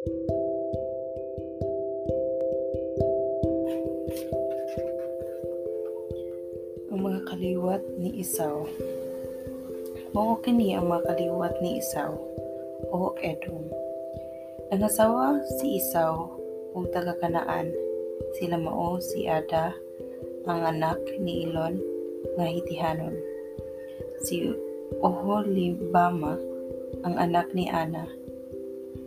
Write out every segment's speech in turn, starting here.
Ang mga kaliwat ni Isaw Mao kini ang mga kaliwat ni Isaw o Edom. Ang asawa si Isaw ug taga Kanaan. Sila mao si Ada, ang anak ni Ilon nga Hitihanon. Si Oholibama, ang anak ni Ana,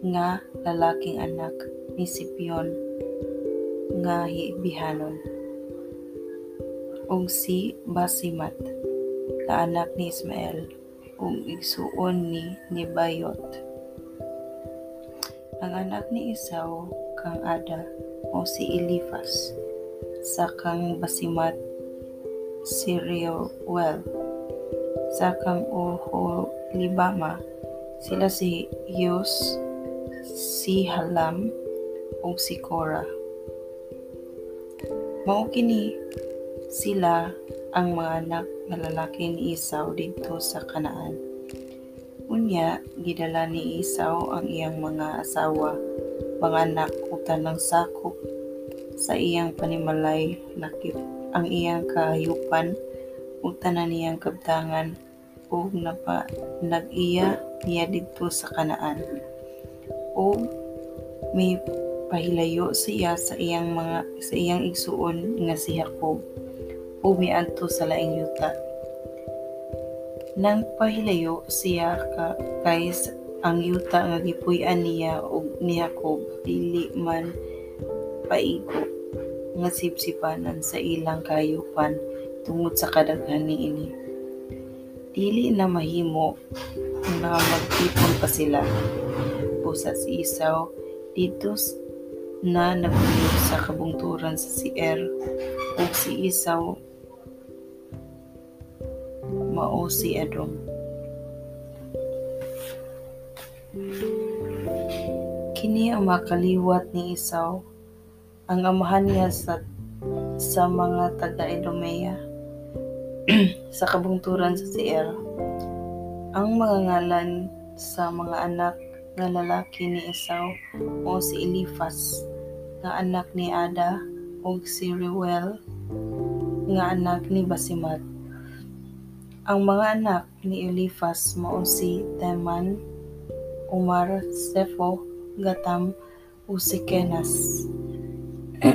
nga lalaking anak ni Sipion nga Bihanon. ug si Basimat, kaanak ni Ismael ug igsuon ni Nebayot. Ang anak ni Isaw kang Ada o si Elifas sa kang Basimat si Reuel sa kang Oholibama sila si Yus si Halam ug si Korah. Mao sila ang mga anak nga lalaki ni Isaw didto sa Kanaan. Unya, gidala ni Isaw ang iyang mga asawa, mga anak ug tanang sakop sa iyang panimalay lakip ang iyang kahayupan ug tanan niyang kabtangan ug napa nag-iya niya didto sa Kanaan. O may pahilayo siya sa iyang mga sa iyang igsuon nga si Jacob ug miadto sa laing yuta. Nang pahilayo siya ka kay ang yuta nga gipuy-an niya ug ni Jacob dili man paigo nga sipsipanan sa ilang kayupan tungod sa kadaghan niini. Dili na mahimo na magtipon pa sila. Busa si Isaw dito na nagpuyo sa kabungturan sa Seir ug si Isaw mao si Edom. Kini ang makaliwat ni Isaw, ang amahan niya sa sa mga taga-Edomea sa kabungturan sa Seir. Ang mga ngalan sa mga anak nga lalaki ni Isaw o si Elifas nga anak ni Ada ug si Reuel nga anak ni Basimat. Ang mga anak ni Elifas mao si Teman, Umar, Sefo, Gatam, ug si Kenas.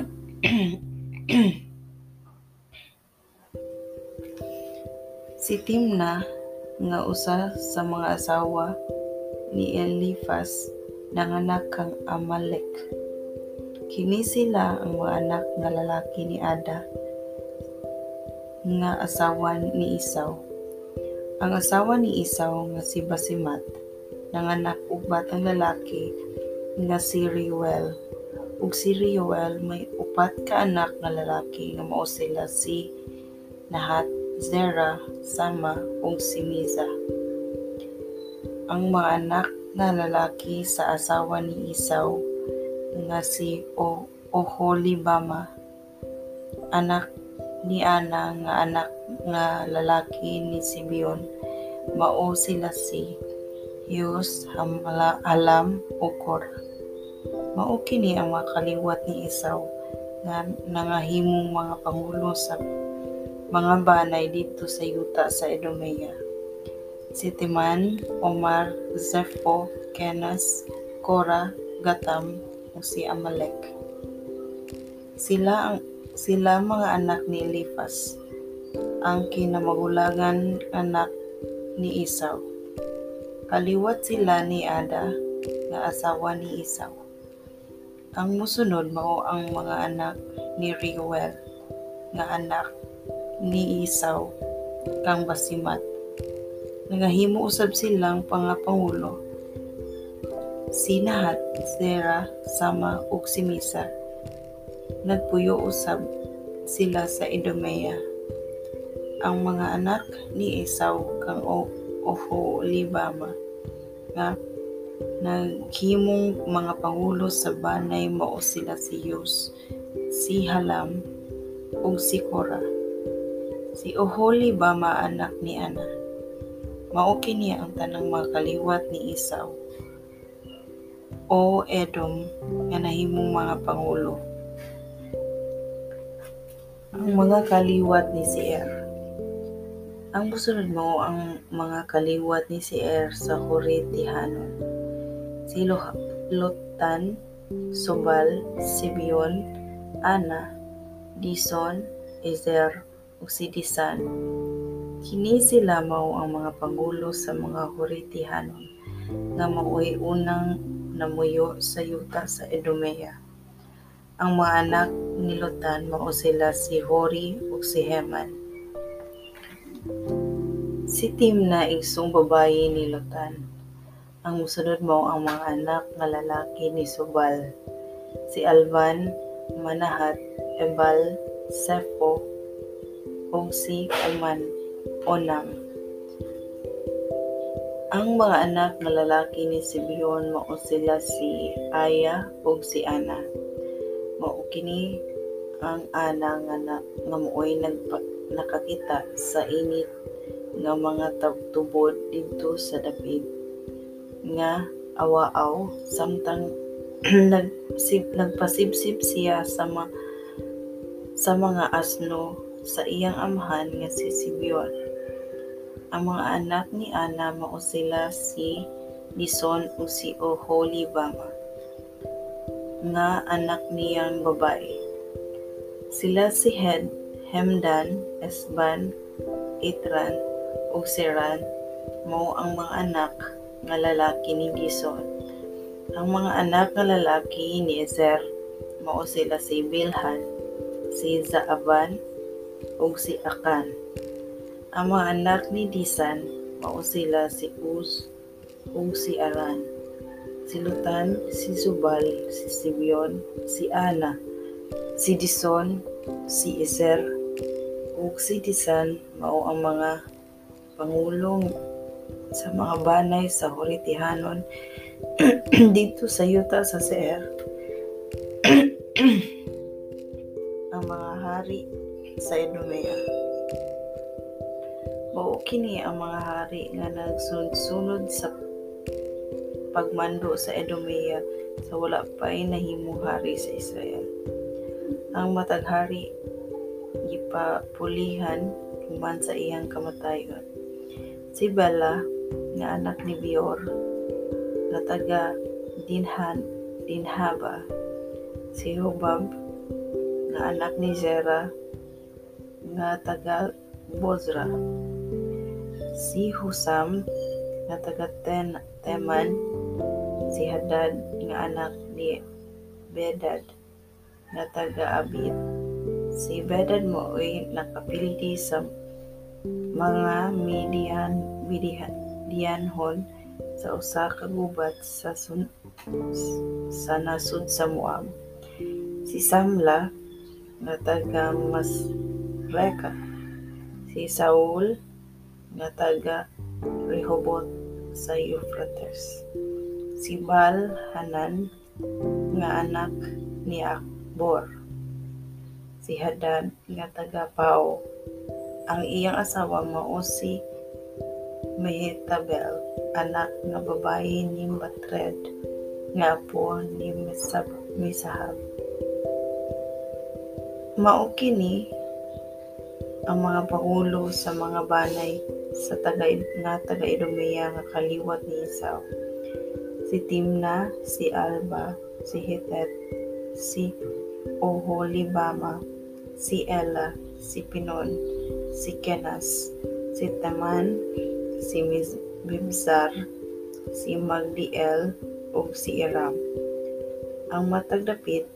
si Timna nga usa sa mga asawa ni Elifas nanganak kang Amalek. Kini sila ang mga anak nga lalaki ni Ada nga asawa ni Isaw. Ang asawa ni Isaw nga si Basimat nanganak og batang lalaki nga si Reuel. Ug si Reuel may upat ka anak nga lalaki nga mao sila si Nahat, Zera, Sama ug si Miza. Ang mga anak nga lalaki sa asawa ni Isaw nga si o Oholibama anak ni Ana nga anak nga lalaki ni Sibion mao sila si Yus, Hamala, Alam, ug Kora. Mao kini ang mga kaliwat ni Isaw nga nangahimong mga pangulo sa mga banay dito sa yuta sa Edomea. Si Timan, Omar, Zepho, Kenas, Kora, Gatam, ug si Amalek. Sila ang sila mga anak ni Elifas, ang kinamagulangan anak ni Isaw. Kaliwat sila ni Ada nga asawa ni Isaw. Ang musunod mao ang mga anak ni Reuel nga anak ni Isaw kang Basimat. Nagahimo usab silang pangapangulo. Si Nahat, Zera, Sama ug si Misa. Nagpuyo usab sila sa Edomea. Ang mga anak ni Isaw kang Oholibama nga naghimong mga pangulo sa banay mao sila si Yus, si Halam, ug si Kora. Si Oholibama anak ni Ana. Mao kini ang tanang mga kaliwat ni Isaw. o Edom nga nahimong mga pangulo. Ang mga kaliwat ni Seir Ang musunod mo ang mga kaliwat ni Seir sa Horetihanon. Si Lotan, Subal, Sibion, Ana, Dison, Ezer, ug si Disan. Kini sila mao ang mga pangulo sa mga Horetihanon nga mao'y unang namuyo sa yuta sa Edomea. Ang mga anak ni Lotan mao sila si Hori ug si Heman. Si Timna igsong babayi ni Lotan. Ang musunod mo ang mga anak nga lalaki ni Subal. Si Alvan, Manahat, Ebal, Sepho, ug si Oman, Onam. Ang mga anak nga lalaki ni Sibion mao sila si Aya ug si Ana mao kini ang ana nga na, nga mo'y nagpa, nakakita sa init nga mga tubod didto sa dapit nga awaaw samtang nagsib nagpasibsib siya sa ma, sa mga asno sa iyang amahan nga si Sibion. Ang mga anak ni Ana mao sila si Dison o si Oholibama nga anak niyang babae. Sila si Hed, Hemdan, Esban, Itran, ug Seran mao ang mga anak nga lalaki ni Gison. Ang mga anak nga lalaki ni Ezer mao sila si Bilhan, si Zaaban, ug si Akan. Ang mga anak ni Disan mao sila si Uz ug si Aran si Lutan, si Subal, si Simeon, si Ana, si Dison, si Iser, ug si Disan mao ang mga pangulong sa mga banay sa Horitihanon dito sa yuta sa Seir. ang mga hari sa Edomea. Mao kini ang mga hari nga nagsunod-sunod sa pagmando sa Edomea sa wala pa'y nahimong hari sa Israel. Ang matag hari gipapulihan human sa iyang kamatayon. Si Bela nga anak ni Bior na taga Dinhan Dinhaba. Si Hubab nga anak ni Zera nga taga Bozra. Si Husam nga taga Ten Teman si Hadad nga anak ni Bedad nga taga Abid. Si Bedad mo ay nakapildi sa mga Midian Midianhon sa usa ka gubat sa sun, sa nasud sa Moab. Si Samla nga taga Masreka. Si Saul nga taga Rehoboth sa Euphrates si Bal Hanan nga anak ni Akbor. Si Hadad nga taga Pao. Ang iyang asawa mao si Mehetabel, anak nga babae ni Matred, nga apo ni Misab Misahab. Mao kini ang mga pangulo sa mga banay sa taga nga taga Idumea nga kaliwat ni Esau si Timna, si Alba, si Hitet, si Oholibama, si Ella, si Pinon, si Kenas, si Taman, si Bibsar, si Magdiel, ug si Iram. Ang matag dapit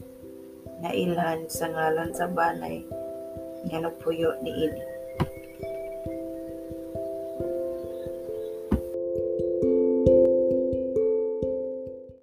na ilhan sa ngalan sa banay nga napuyo ni Ili.